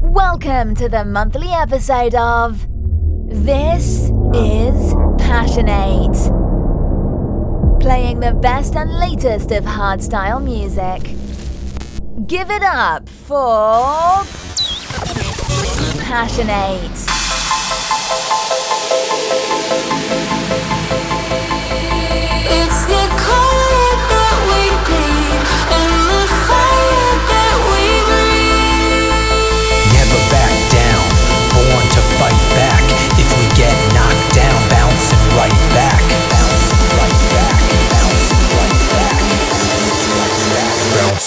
Welcome to the monthly episode of This is Passionate. Playing the best and latest of hardstyle music. Give it up for Passionate.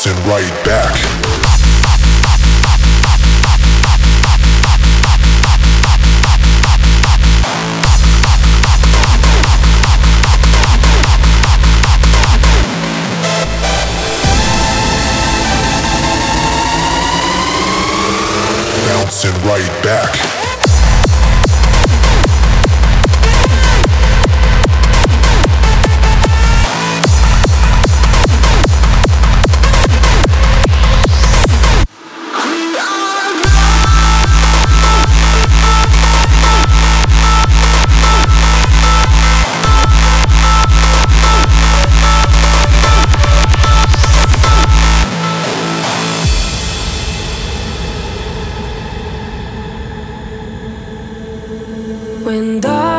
Bouncing right back. Bouncing right back. When the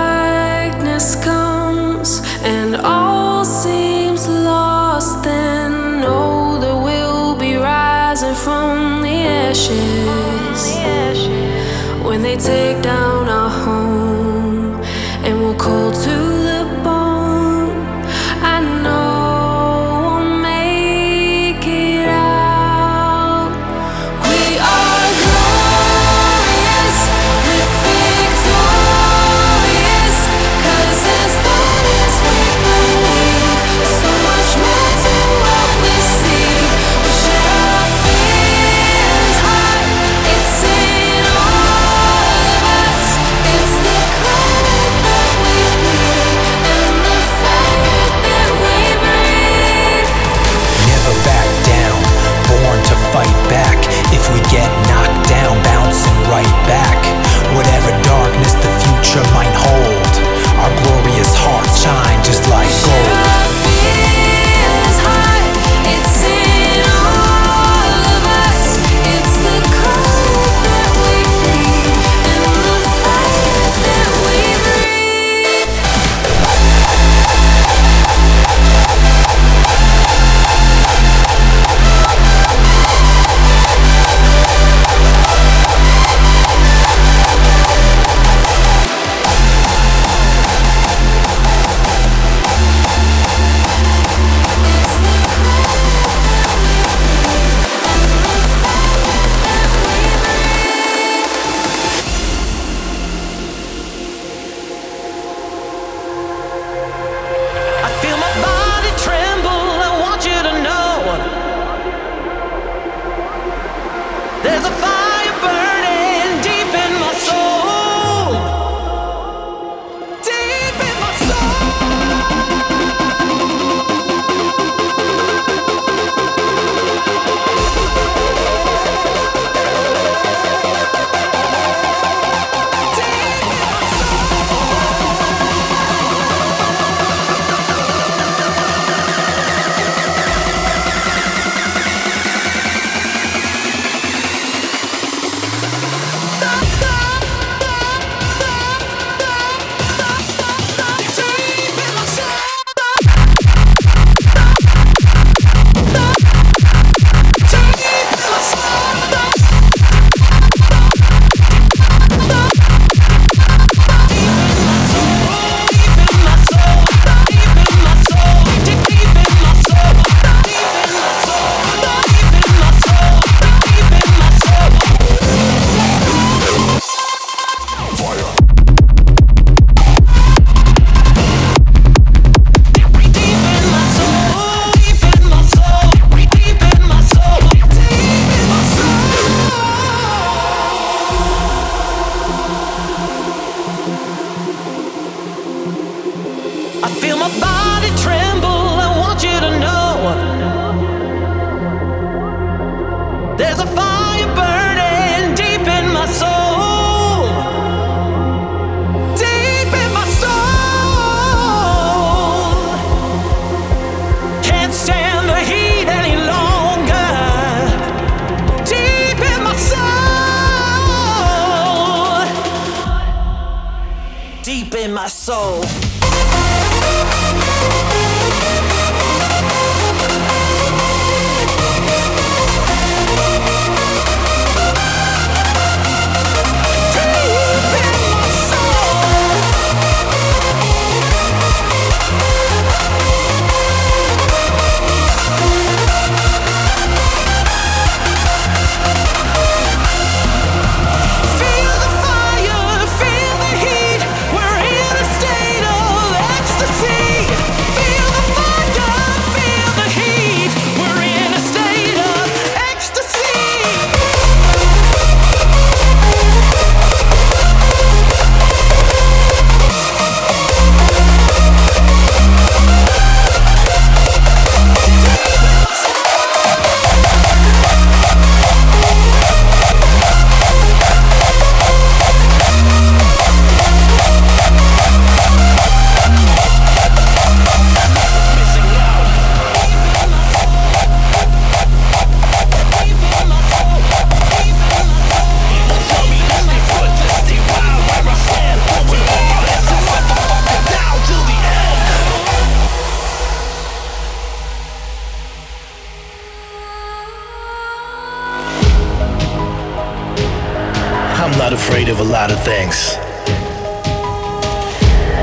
lot of things.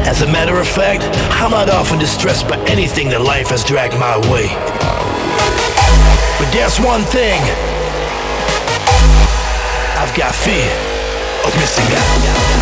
As a matter of fact, I'm not often distressed by anything that life has dragged my way. But there's one thing I've got fear of missing out.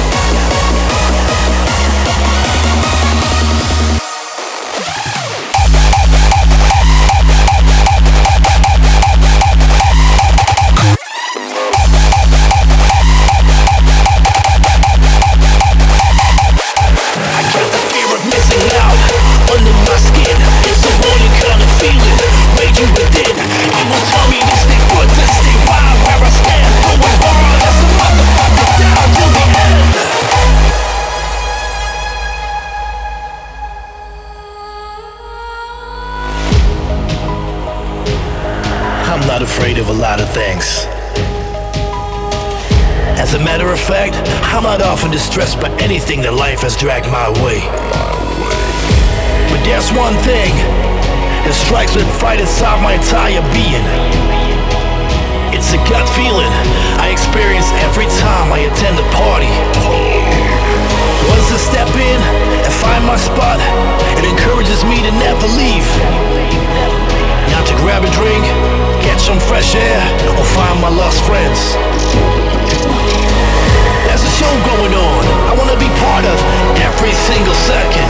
Of things. As a matter of fact, I'm not often distressed by anything that life has dragged my way. But there's one thing that strikes with fright inside my entire being. It's a gut feeling I experience every time I attend a party. Once I step in and find my spot, it encourages me to never leave. Not to grab a drink, get some fresh air, or find my lost friends. There's a show going on, I wanna be part of every single second.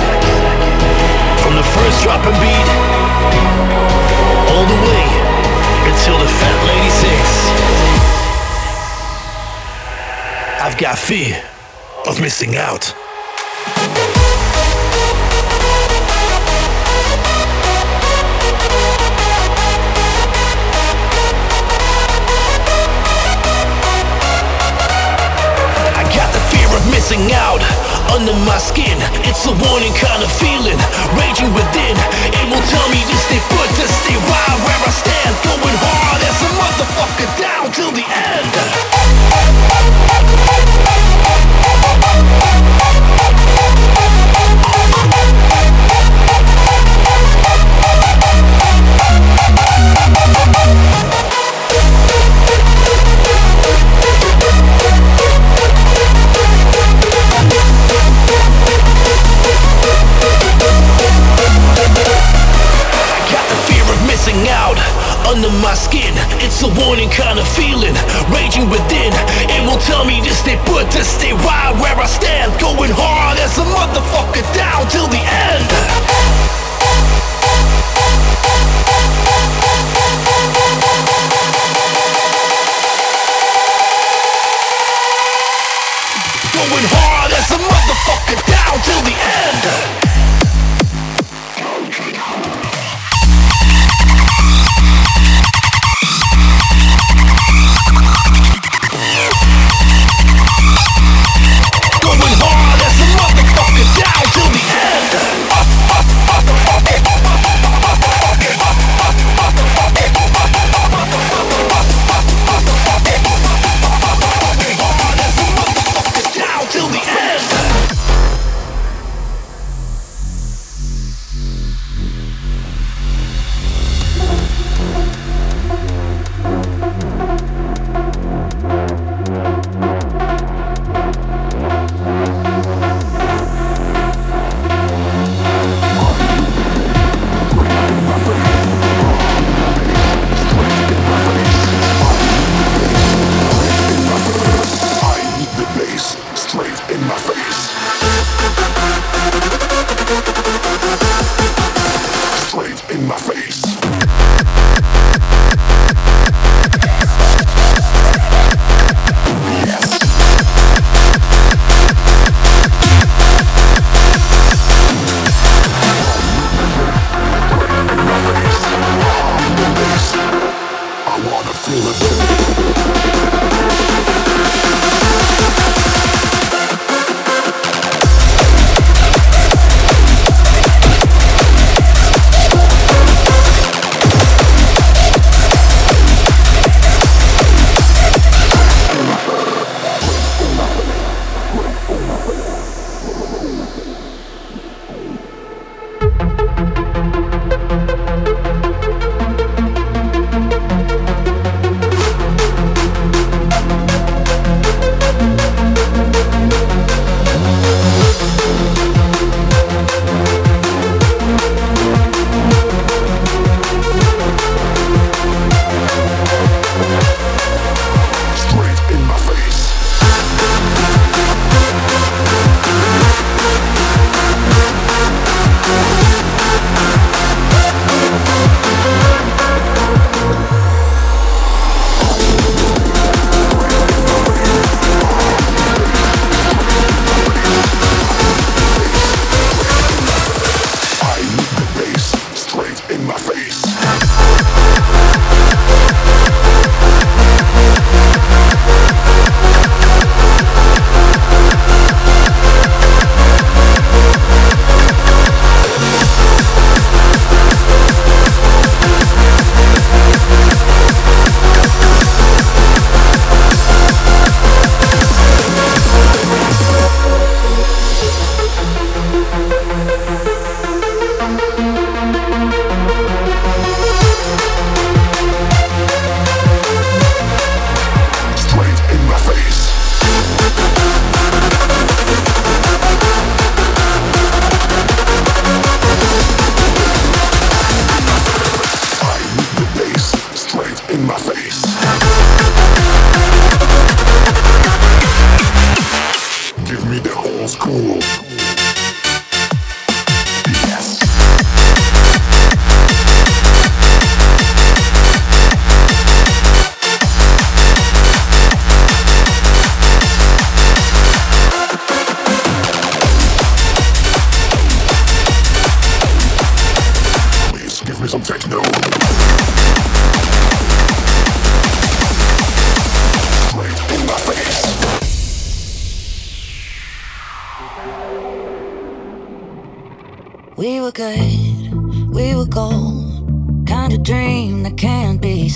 From the first dropping beat, all the way until the fat lady sings. I've got fear of missing out. Missing out under my skin. It's a warning kind of feeling raging within. It will tell me to stay put, to stay right where I stand. Going hard as a motherfucker down till the end. It's kind of feeling raging within. It will tell me to stay put, to stay right where I stand. Going hard as a motherfucker down till the end.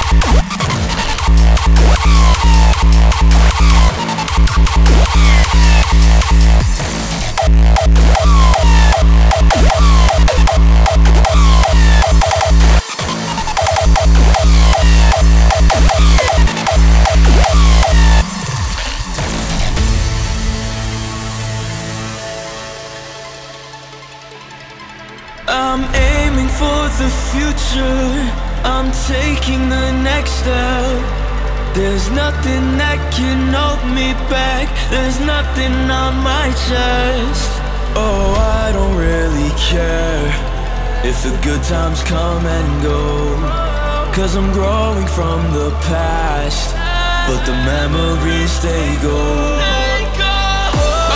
Yeah. something on my chest. Oh, I don't really care if the good times come and go. Cause I'm growing from the past, but the memories they go.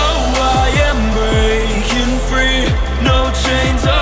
Oh, I am breaking free, no chains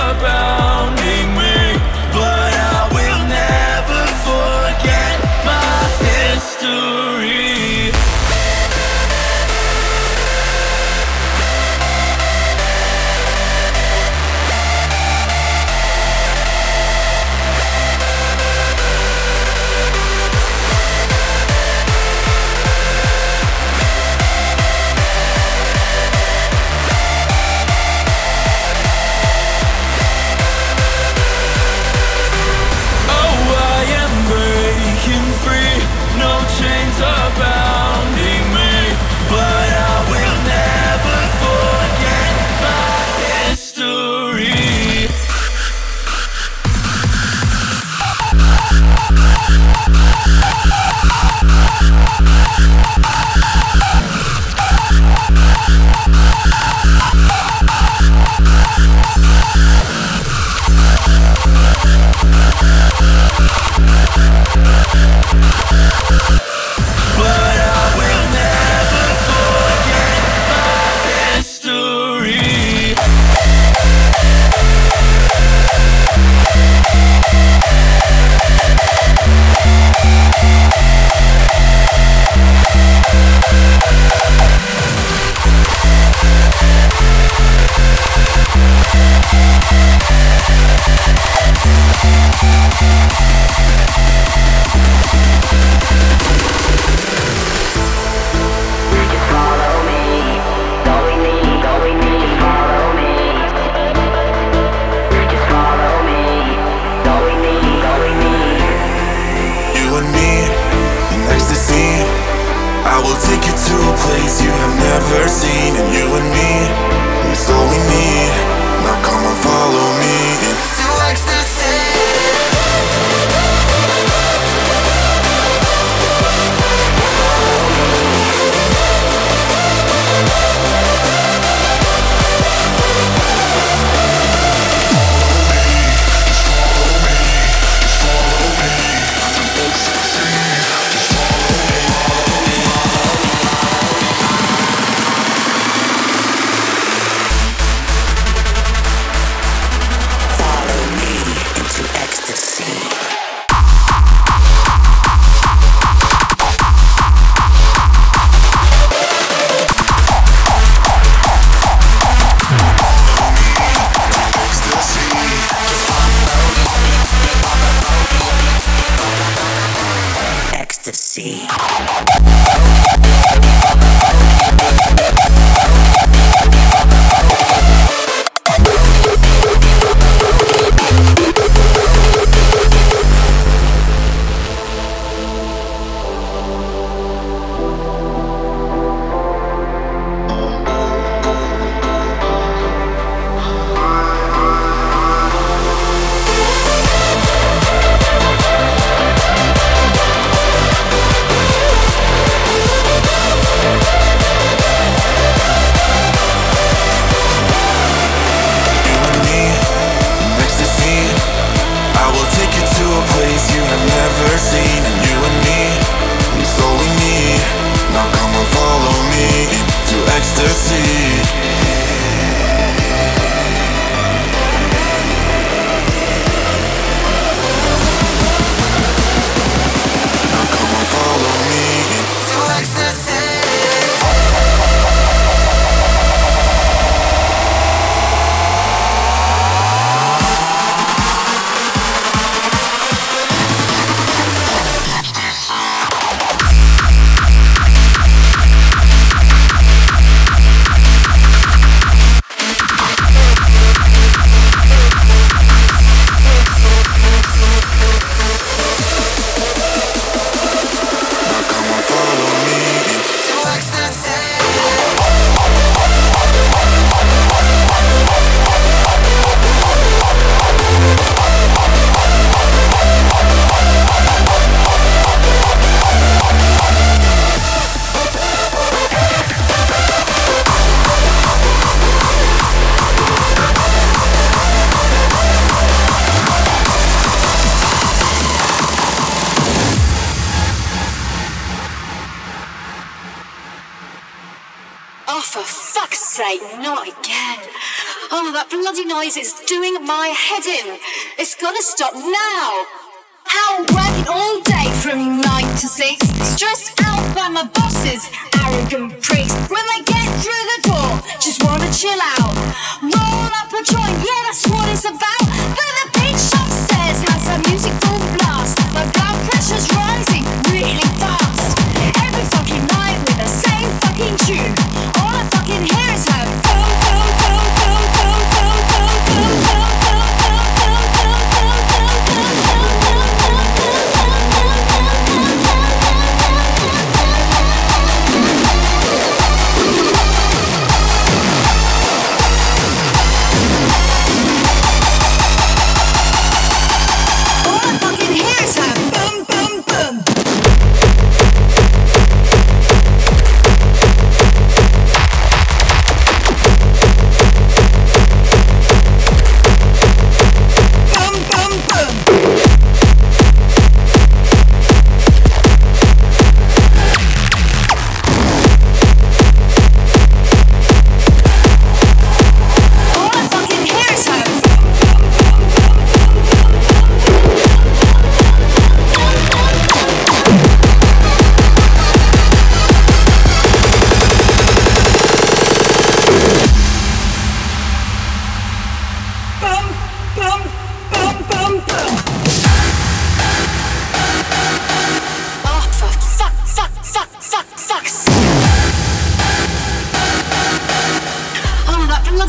from nine to six. Stressed out by my bosses, arrogant pricks. When they get through the door, just wanna chill out.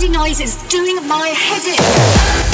noise is doing my head in.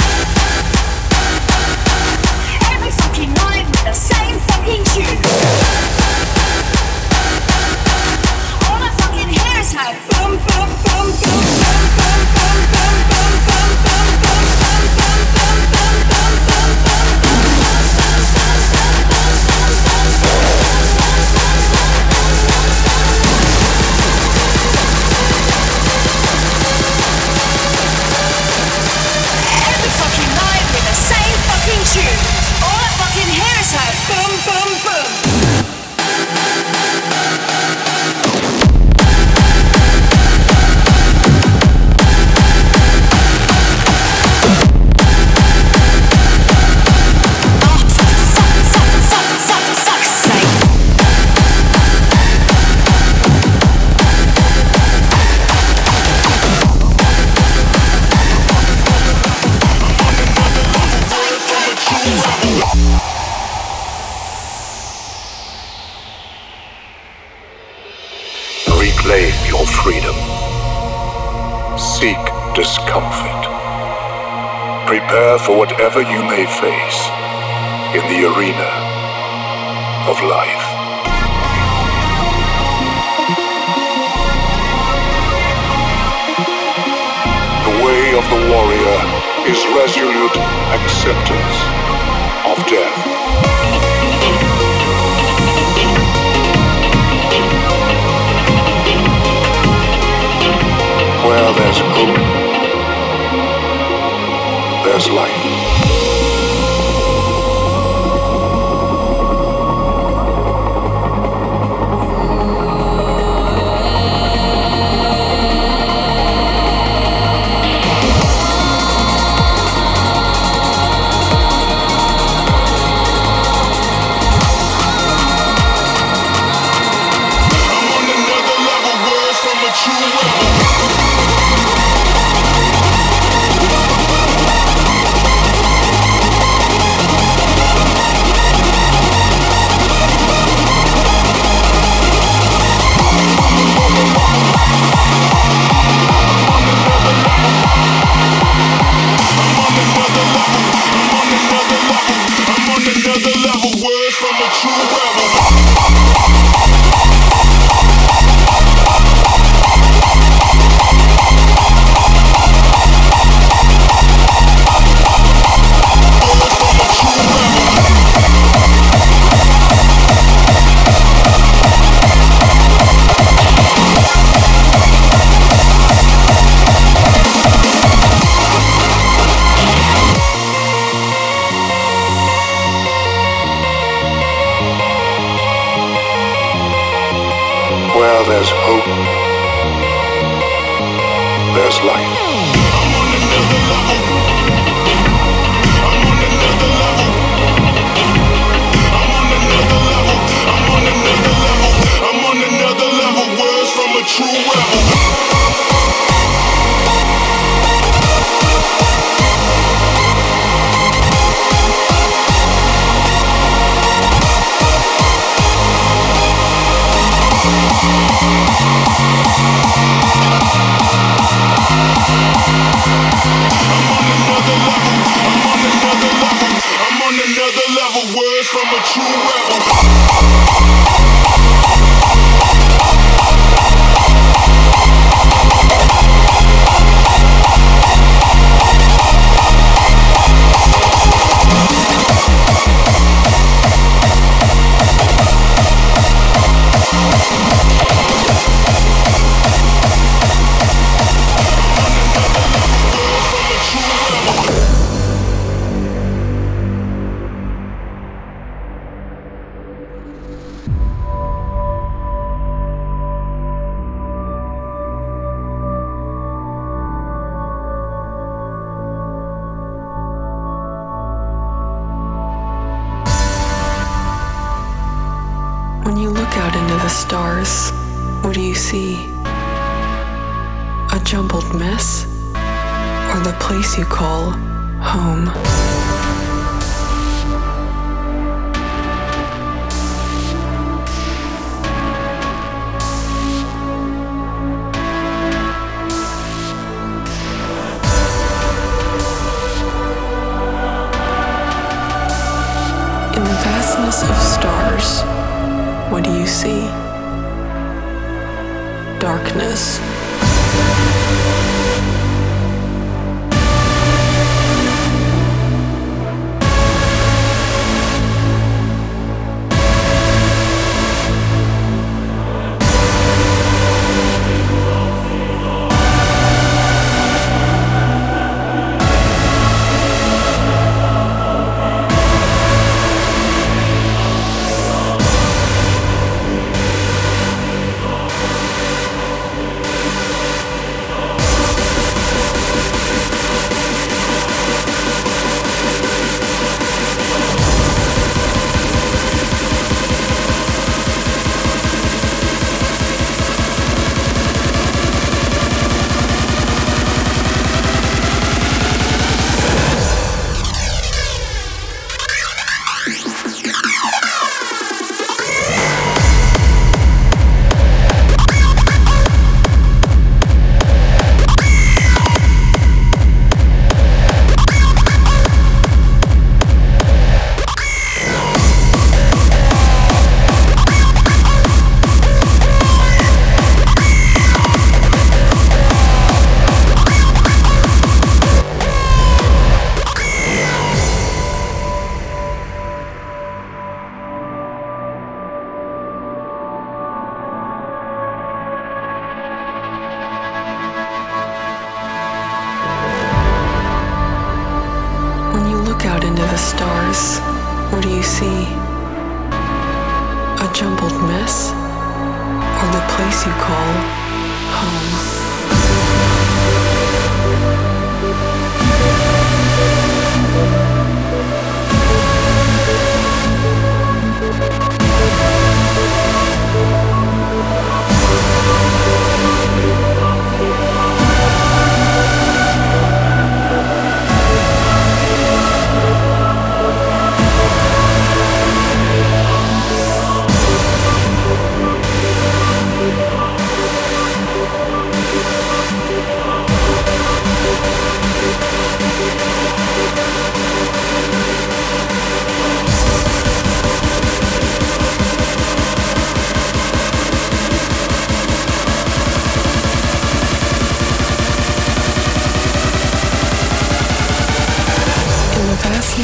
The arena of life. The way of the warrior is resolute acceptance of death. Where there's hope, there's life. When you look out into the stars, what do you see? A jumbled mess? Or the place you call home? In the vastness of stars, what do you see? Darkness.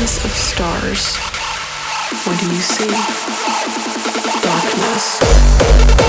millions of stars, what do you see? Darkness.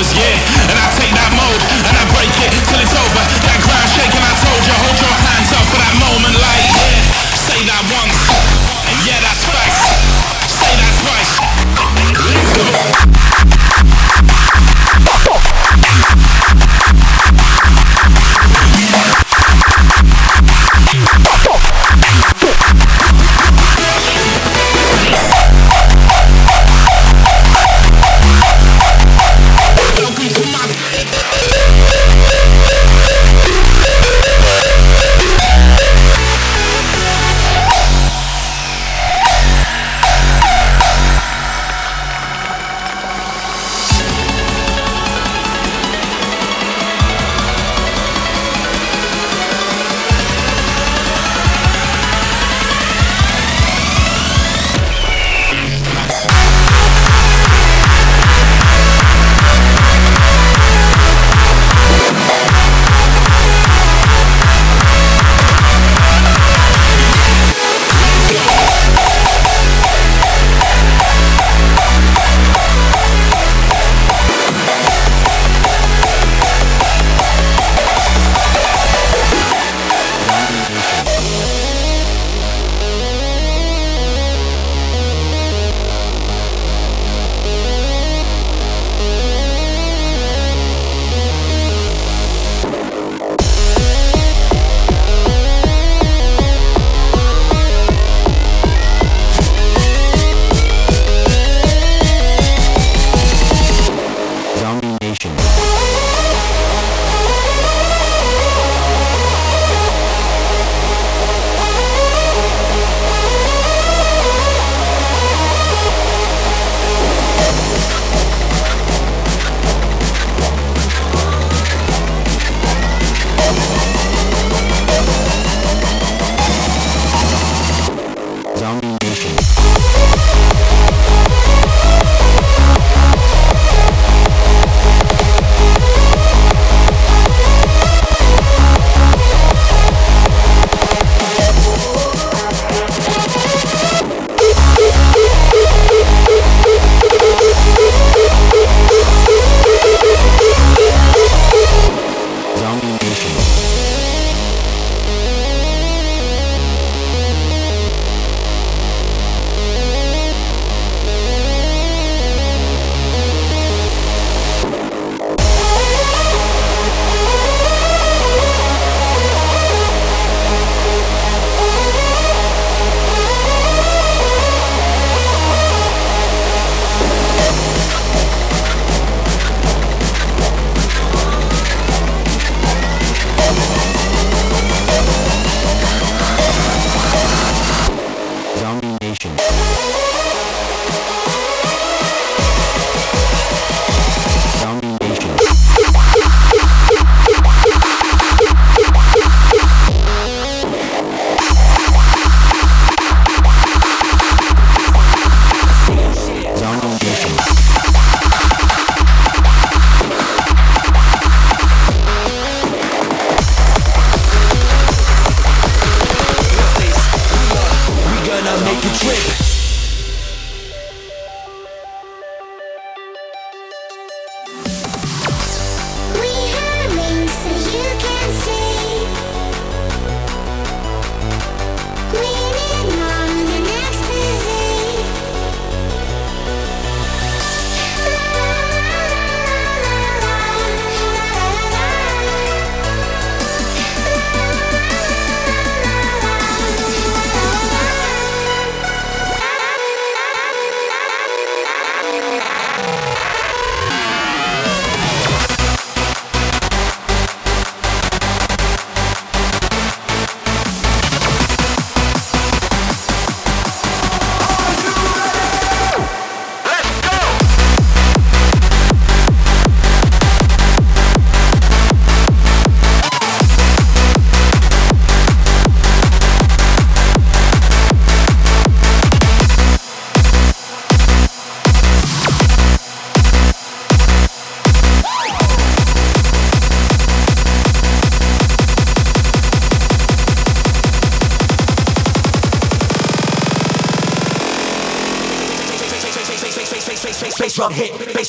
yeah. And I take that mold and I break it till it's over.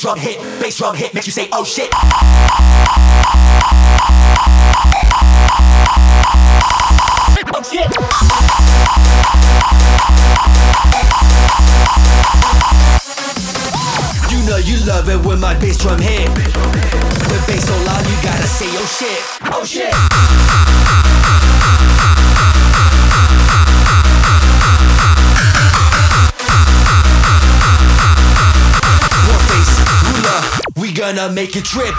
Bass drum hit, bass drum hit, makes you say, oh shit. Oh shit. You know you love it when my bass drum hit. With bass so loud, you gotta say, oh shit. Oh shit. gonna make a trip.